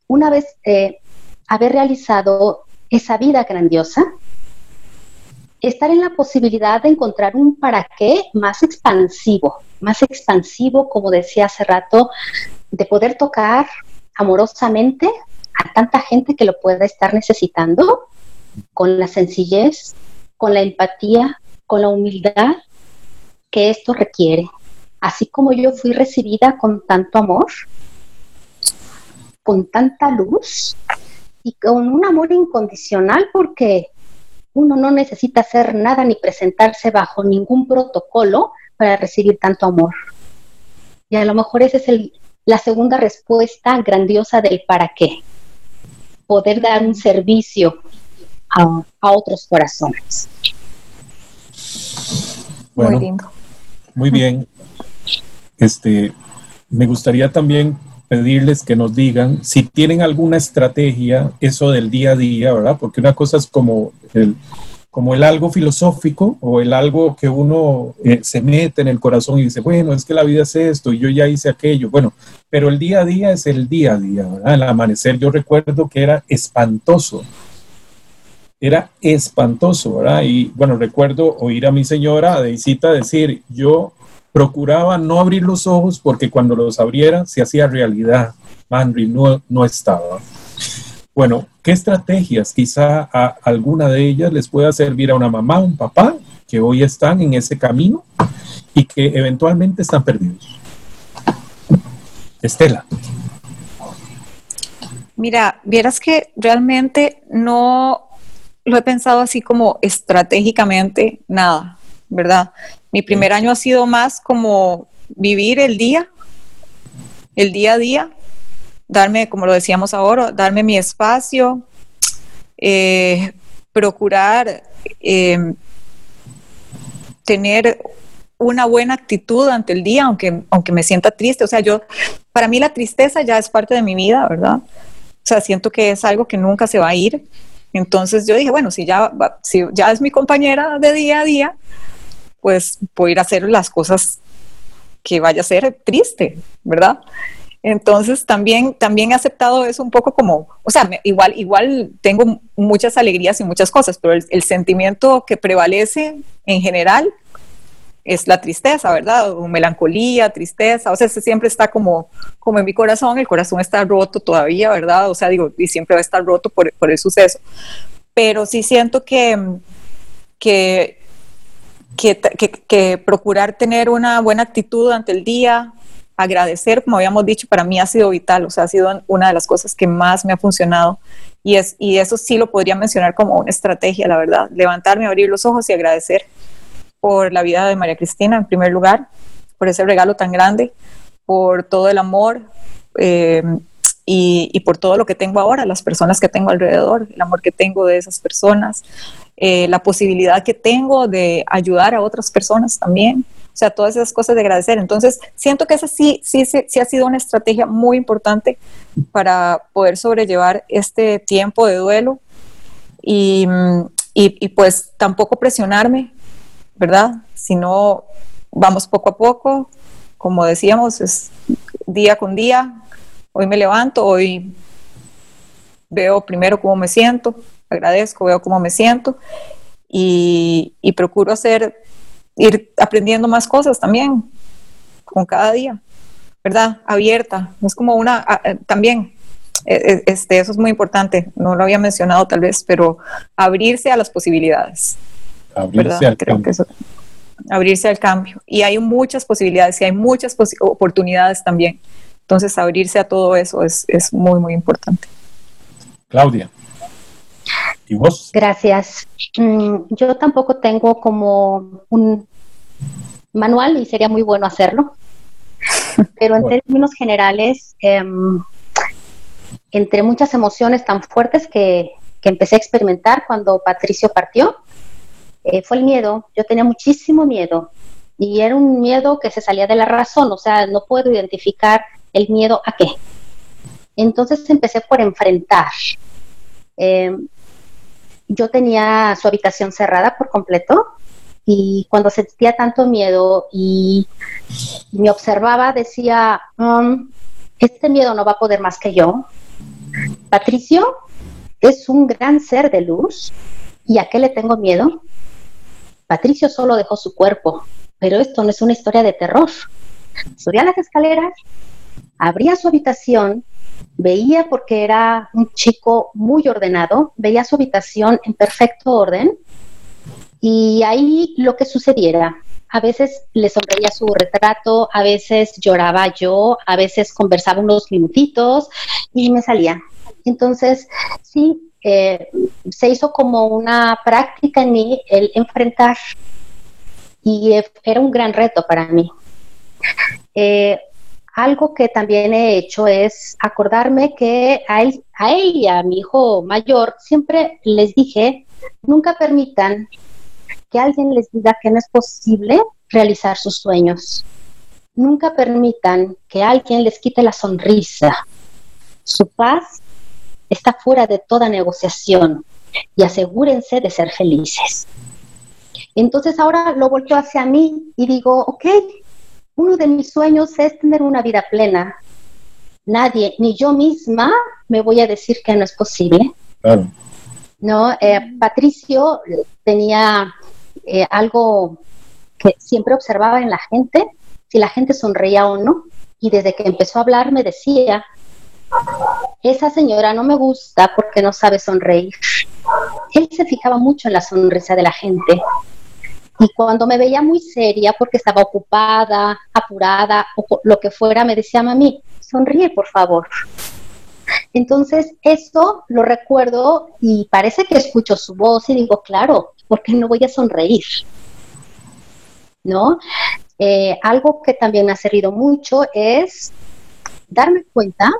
[SPEAKER 3] una vez eh, haber realizado esa vida grandiosa, estar en la posibilidad de encontrar un para qué más expansivo, más expansivo, como decía hace rato, de poder tocar amorosamente a tanta gente que lo pueda estar necesitando, con la sencillez, con la empatía, con la humildad que esto requiere. Así como yo fui recibida con tanto amor, con tanta luz y con un amor incondicional porque uno no necesita hacer nada ni presentarse bajo ningún protocolo para recibir tanto amor. Y a lo mejor esa es el, la segunda respuesta grandiosa del para qué. Poder dar un servicio a, otros corazones.
[SPEAKER 2] Bueno, muy, muy bien. Este, me gustaría también pedirles que nos digan si tienen alguna estrategia, eso del día a día, ¿verdad? Porque una cosa es como el, como el algo filosófico o el algo que uno eh, se mete en el corazón y dice, bueno, es que la vida es esto y yo ya hice aquello. Bueno, pero el día a día es el día a día, ¿verdad? El amanecer yo recuerdo que era espantoso. Era espantoso, ¿verdad? Y bueno, recuerdo oír a mi señora de visita decir, yo procuraba no abrir los ojos porque cuando los abriera se hacía realidad. Henry no, no estaba. Bueno, ¿qué estrategias quizá a alguna de ellas les pueda servir a una mamá, un papá que hoy están en ese camino y que eventualmente están perdidos? Estela.
[SPEAKER 4] Mira, vieras que realmente no lo he pensado así como estratégicamente, nada, ¿verdad? Mi primer año ha sido más como vivir el día, el día a día, darme, como lo decíamos ahora, darme mi espacio, eh, procurar em, tener una buena actitud ante el día, aunque, aunque me sienta triste. O sea, yo, para mí la tristeza ya es parte de mi vida, ¿verdad? O sea, siento que es algo que nunca se va a ir. Entonces yo dije, bueno, si ya, si ya es mi compañera de día a día, pues voy a ir a hacer las cosas que vaya a ser triste, ¿verdad? Entonces también, también he aceptado eso un poco como, o sea, igual, igual tengo muchas alegrías y muchas cosas, pero el, sentimiento que prevalece en general es la tristeza, ¿verdad? O melancolía, tristeza, o sea, siempre está como, como en mi corazón, el corazón está roto todavía, ¿verdad? O sea, digo, y siempre va a estar roto por, por el suceso. Pero sí siento que, que que, procurar tener una buena actitud ante el día, agradecer, como habíamos dicho, para mí ha sido vital, o sea, ha sido una de las cosas que más me ha funcionado. Y, es, y eso sí lo podría mencionar como una estrategia, la verdad. Levantarme, abrir los ojos y agradecer por la vida de María Cristina, en primer lugar, por ese regalo tan grande, por todo el amor, eh, y, por todo lo que tengo ahora, las personas que tengo alrededor, el amor que tengo de esas personas, eh, la posibilidad que tengo de ayudar a otras personas también. O sea, todas esas cosas de agradecer. Entonces, siento que esa sí, sí, sí, sí ha sido una estrategia muy importante para poder sobrellevar este tiempo de duelo y, y, y pues tampoco presionarme, ¿verdad? Sino vamos poco a poco, como decíamos, es día con día, Hoy me levanto, hoy veo primero cómo me siento, agradezco, veo cómo me siento y, procuro hacer, ir aprendiendo más cosas también con cada día, ¿verdad? Abierta, es como una, eh, también, e, e, este, eso es muy importante, no lo había mencionado tal vez, pero abrirse a las posibilidades. Abrirse al cambio. abrirse al cambio. Y hay muchas posibilidades y hay muchas oportunidades también. Entonces, abrirse a todo eso es, muy, muy importante.
[SPEAKER 2] Claudia. ¿Y vos?
[SPEAKER 3] Gracias. Mm, yo tampoco tengo como un manual y sería muy bueno hacerlo. Pero en términos generales, em, entre muchas emociones tan fuertes que, empecé a experimentar cuando Patricio partió, eh, fue el miedo. Yo tenía muchísimo miedo y era un miedo que se salía de la razón, o sea, no puedo identificar ¿El miedo a qué? Entonces empecé por enfrentar. Eh, yo tenía su habitación cerrada por completo y cuando sentía tanto miedo y me observaba decía, um, este miedo no va a poder más que yo. Patricio es un gran ser de luz y a qué le tengo miedo. Patricio solo dejó su cuerpo, pero esto no es una historia de terror. Subía las escaleras abría su habitación, veía porque era un chico muy ordenado, veía su habitación en perfecto orden y ahí lo que sucediera. A veces le sonreía su retrato, a veces lloraba yo, a veces conversaba unos minutitos y me salía. Entonces, sí, eh, se hizo como una práctica en mí el enfrentar y era un gran reto para mí. Eh, algo que también he hecho es acordarme que a él, a y a mi hijo mayor siempre les dije, nunca permitan que alguien les diga que no es posible realizar sus sueños. Nunca permitan que alguien les quite la sonrisa. Su paz está fuera de toda negociación y asegúrense de ser felices. Entonces ahora lo volteo hacia mí y digo, ok, uno de mis sueños es tener una vida plena. Nadie, ni yo misma, me voy a decir que no es posible. Claro. No, eh, Patricio tenía eh, algo que siempre observaba en la gente, si la gente sonreía o no, y desde que empezó a hablar me decía, esa señora no me gusta porque no sabe sonreír. Él se fijaba mucho en la sonrisa de la gente y cuando me veía muy seria porque estaba ocupada, apurada o lo que fuera, me decía, mami, sonríe por favor. Entonces, eso lo recuerdo y parece que escucho su voz y digo, claro, ¿por qué no voy a sonreír? ¿No? Eh, algo que también me ha servido mucho es darme cuenta,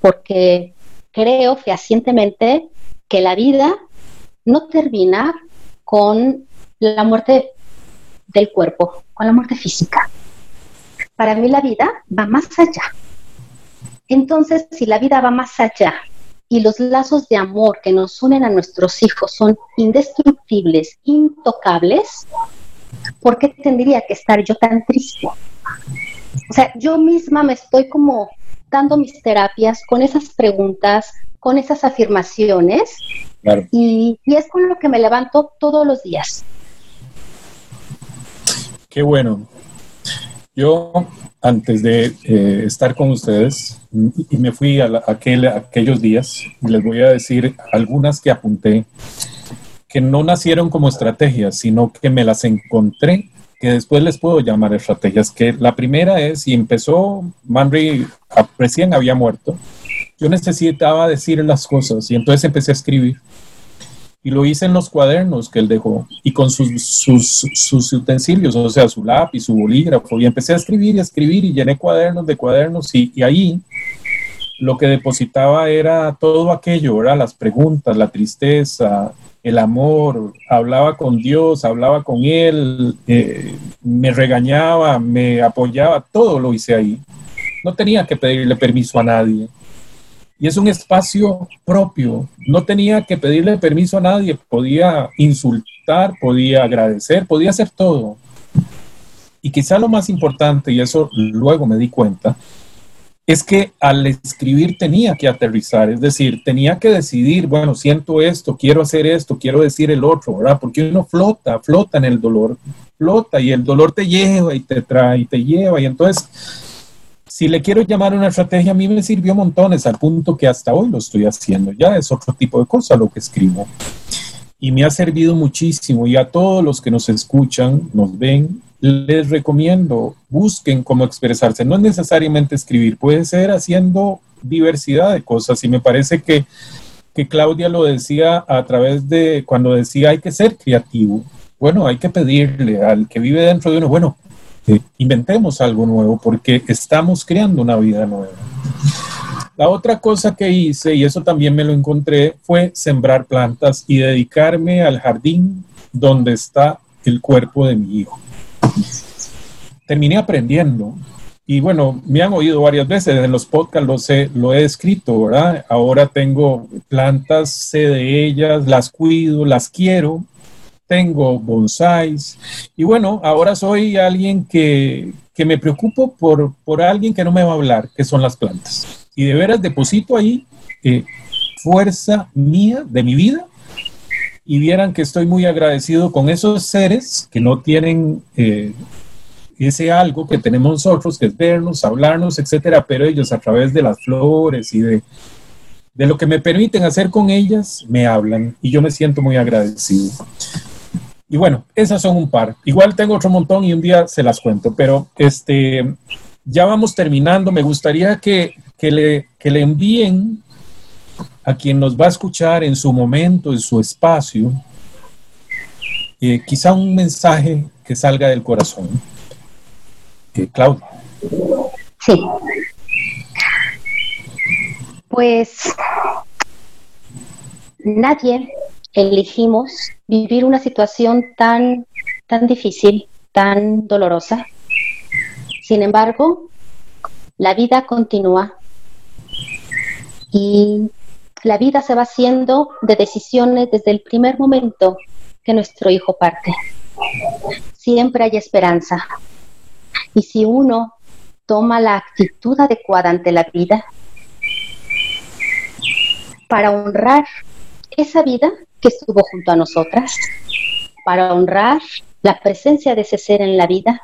[SPEAKER 3] porque creo fehacientemente que la vida no termina con la muerte del cuerpo, con la muerte física. Para mí la vida va más allá. Entonces, si la vida va más allá y los lazos de amor que nos unen a nuestros hijos son indestructibles, intocables, ¿por qué tendría que estar yo tan triste? O sea, yo misma me estoy como dando mis terapias con esas preguntas, con esas afirmaciones, y, y es con lo que me levanto todos los días.
[SPEAKER 2] Qué bueno. Yo, antes de eh, estar con ustedes, y me fui a, aquel, aquellos días, y les voy a decir algunas que apunté, que no nacieron como estrategias, sino que me las encontré, que después les puedo llamar estrategias, que la primera es, y empezó, Manry recién había muerto, yo necesitaba decir las cosas, y entonces empecé a escribir y lo hice en los cuadernos que él dejó y con sus, sus, utensilios, o sea, su lápiz, su bolígrafo, y empecé a escribir y a escribir y llené cuadernos de cuadernos y, ahí lo que depositaba era todo aquello, ¿verdad? Las preguntas, la tristeza, el amor, hablaba con Dios, hablaba con Él, eh, me regañaba, me apoyaba, todo lo hice ahí. No tenía que pedirle permiso a nadie. Y es un espacio propio. No tenía que pedirle permiso a nadie. Podía insultar, podía agradecer, podía hacer todo. Y quizá lo más importante, y eso luego me di cuenta, es que al escribir tenía que aterrizar, es decir, tenía que decidir, bueno, siento esto, quiero hacer esto, quiero decir el otro, ¿verdad? Porque uno flota, flota en el dolor, flota y el dolor te lleva y te trae y te lleva. Y entonces, si le quiero llamar una estrategia, a mí me sirvió montones al punto que hasta hoy lo estoy haciendo. Ya es otro tipo de cosa lo que escribo. Y me ha servido muchísimo y a todos los que nos escuchan, nos ven, les recomiendo, busquen cómo expresarse. No es necesariamente escribir, puede ser haciendo diversidad de cosas. Y me parece que, que Claudia lo decía a través de cuando decía hay que ser creativo. Bueno, hay que pedirle al que vive dentro de uno, bueno, inventemos algo nuevo porque estamos creando una vida nueva. La otra cosa que hice, y eso también me lo encontré, fue sembrar plantas y dedicarme al jardín donde está el cuerpo de mi hijo terminé aprendiendo. Y bueno, me han oído varias veces en los podcasts, lo, sé, lo he escrito, ¿verdad? Ahora tengo plantas, sé de ellas, las cuido, las quiero, tengo bonsáis. Y bueno, ahora soy alguien que, que me preocupo por, por alguien que no me va a hablar, que son las plantas. Y de veras deposito ahí eh, fuerza mía de mi vida y vieran que estoy muy agradecido con esos seres que no tienen eh, ese algo que tenemos nosotros, que es vernos, hablarnos, etcétera, pero ellos a través de las flores y de, de lo que me permiten hacer con ellas, me hablan y yo me siento muy agradecido. Y bueno, esas son un par. Igual tengo otro montón y un día se las cuento, pero este, ya vamos terminando. Me gustaría que, que, le, que le envíen a quien nos va a escuchar en su momento, en su espacio, eh, quizá un mensaje que salga del corazón. Eh, Claudia.
[SPEAKER 3] Sí. Pues nadie elegimos vivir una situación tan, tan difícil, tan dolorosa. Sin embargo, la vida continúa y la vida se va haciendo de decisiones desde el primer momento que nuestro hijo parte. Siempre hay esperanza. Y si uno toma la actitud adecuada ante la vida, para honrar esa vida que estuvo junto a nosotras, para honrar la presencia de ese ser en la vida,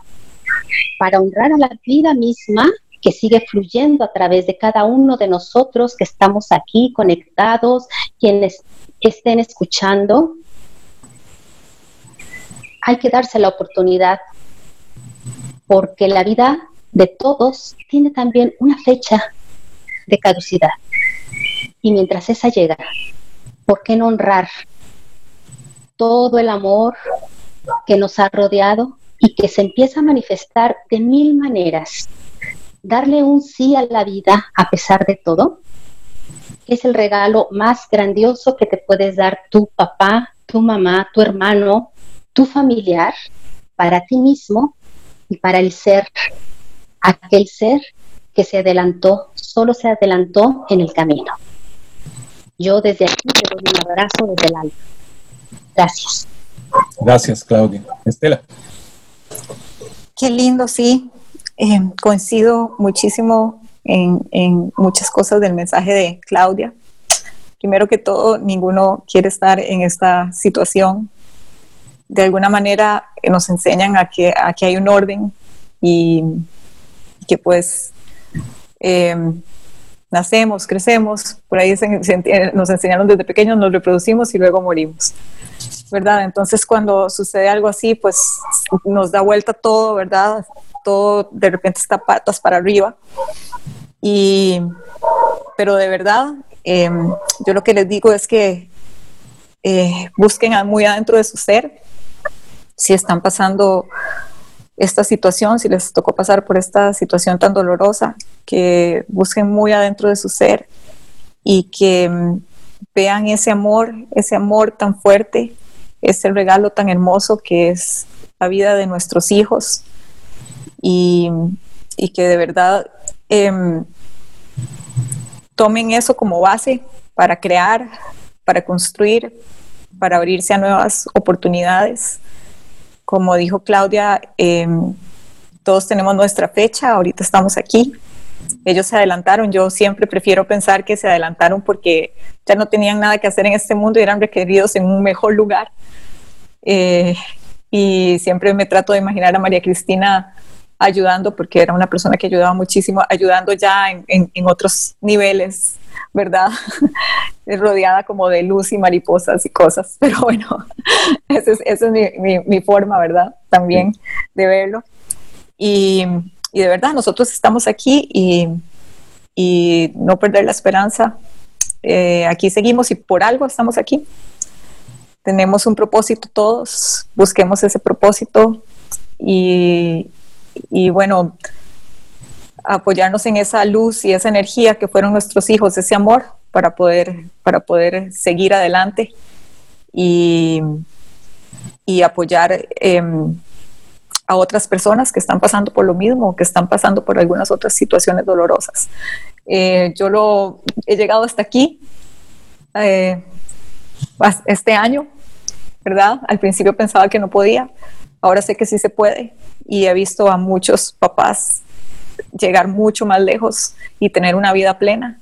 [SPEAKER 3] para honrar a la vida misma que sigue fluyendo a través de cada uno de nosotros que estamos aquí conectados, quienes estén escuchando. Hay que darse la oportunidad porque la vida de todos tiene también una fecha de caducidad. Y mientras esa llega, ¿por qué no honrar todo el amor que nos ha rodeado y que se empieza a manifestar de mil maneras darle un sí a la vida a pesar de todo, es el regalo más grandioso que te puedes dar tu papá, tu mamá, tu hermano, tu familiar, para ti mismo y para el ser, aquel ser que se adelantó, solo se adelantó en el camino. Yo desde aquí te doy un abrazo desde el alma. Gracias.
[SPEAKER 2] Gracias, Claudia. Estela.
[SPEAKER 4] Qué lindo, sí. Eh, coincido muchísimo en, muchas cosas del mensaje de Claudia. Primero que todo, ninguno quiere estar en esta situación. De alguna manera eh, nos enseñan a que, aquí hay un orden y que pues eh, nacemos, crecemos, por ahí nos enseñaron desde pequeños, nos reproducimos y luego morimos. ¿Verdad? Entonces cuando sucede algo así, pues nos da vuelta todo, ¿verdad? todo de repente está patas para arriba. Y, pero de verdad, em, yo lo que les digo es que eh, busquen muy adentro de su ser si están pasando esta situación, si les tocó pasar por esta situación tan dolorosa, que busquen muy adentro de su ser y que mm, vean ese amor, ese amor tan fuerte, ese regalo tan hermoso que es la vida de nuestros hijos y, que de verdad em, tomen eso como base para crear, para construir, para abrirse a nuevas oportunidades. Como dijo Claudia, em, todos tenemos nuestra fecha, ahorita estamos aquí. Ellos se adelantaron, yo siempre prefiero pensar que se adelantaron porque ya no tenían nada que hacer en este mundo y eran requeridos en un mejor lugar. Eh, y siempre me trato de imaginar a María Cristina ayudando, porque era una persona que ayudaba muchísimo, ayudando ya en, en, otros niveles, ¿verdad? Rodeada como de luz y mariposas y cosas, pero bueno, esa es, esa es mi, mi, mi, forma, ¿verdad? También de verlo. Y, y, de verdad, nosotros estamos aquí y, y no perder la esperanza. Eh, aquí seguimos y por algo estamos aquí tenemos un propósito todos, busquemos ese propósito y, bueno, apoyarnos en esa luz y esa energía que fueron nuestros hijos, ese amor para poder, para poder seguir adelante y, y apoyar em, a otras personas que están pasando por lo mismo, que están pasando por algunas otras situaciones dolorosas. Eh, yo lo he llegado hasta aquí. Eh, este año, ¿verdad? Al principio pensaba que no podía, ahora sé que sí se puede y he visto a muchos papás llegar mucho más lejos y tener una vida plena.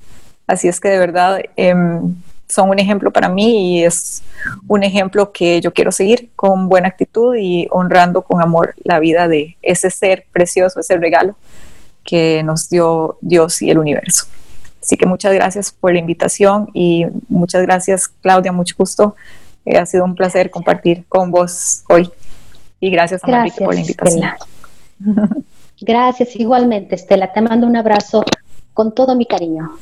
[SPEAKER 4] Así es que de verdad em, son un ejemplo para mí y es un ejemplo que yo quiero seguir con buena actitud y honrando con amor la vida de ese ser precioso, ese regalo que nos dio Dios y el universo. Así que muchas gracias por la invitación y muchas gracias Claudia, mucho gusto. Eh, ha sido un placer compartir con vos hoy. Y gracias a gracias, por la invitación.
[SPEAKER 3] Gracias igualmente, Estela. Te mando un abrazo con todo mi cariño.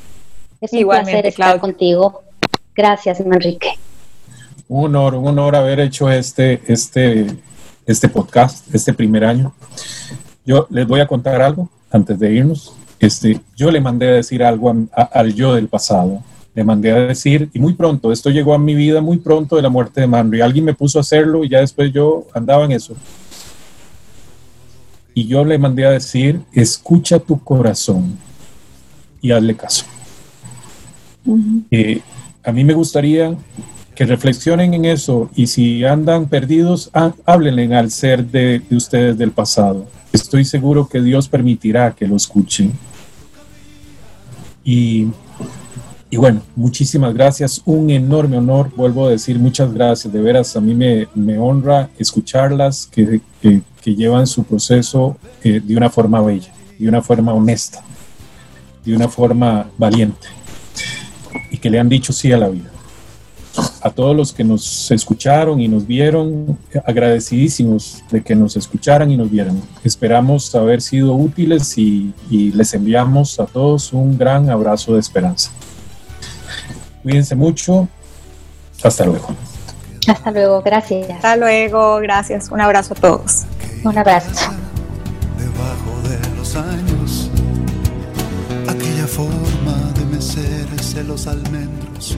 [SPEAKER 3] Es un placer estar contigo. Gracias, Enrique.
[SPEAKER 2] Un honor, un honor haber hecho este, este, este podcast, este primer año. Yo les voy a contar algo antes de irnos. Este, yo le mandé a decir algo al yo del pasado. Le mandé a decir, y muy pronto, esto llegó a mi vida muy pronto de la muerte de Manry. Alguien me puso a hacerlo y ya después yo andaba en eso. Y yo le mandé a decir, escucha tu corazón y hazle caso. Eh, a mí me gustaría que reflexionen en eso y si andan perdidos, háblenle al ser de, de ustedes del pasado. Estoy seguro que Dios permitirá que lo escuchen. Y, y, bueno, muchísimas gracias, un enorme honor, vuelvo a decir muchas gracias, de veras a mí me, me honra escucharlas que, que, llevan su proceso eh, de una forma bella, de una forma honesta, de una forma valiente y que le han dicho sí a la vida a todos los que nos escucharon y nos vieron, agradecidísimos de que nos escucharan y nos vieran. Esperamos haber sido útiles y, les enviamos a todos un gran abrazo de esperanza. Cuídense mucho. Hasta luego.
[SPEAKER 3] Hasta luego, gracias.
[SPEAKER 4] Hasta luego, gracias. Un abrazo a todos.
[SPEAKER 3] Un abrazo.
[SPEAKER 5] Debajo de los años, aquella forma de mecerse los almendros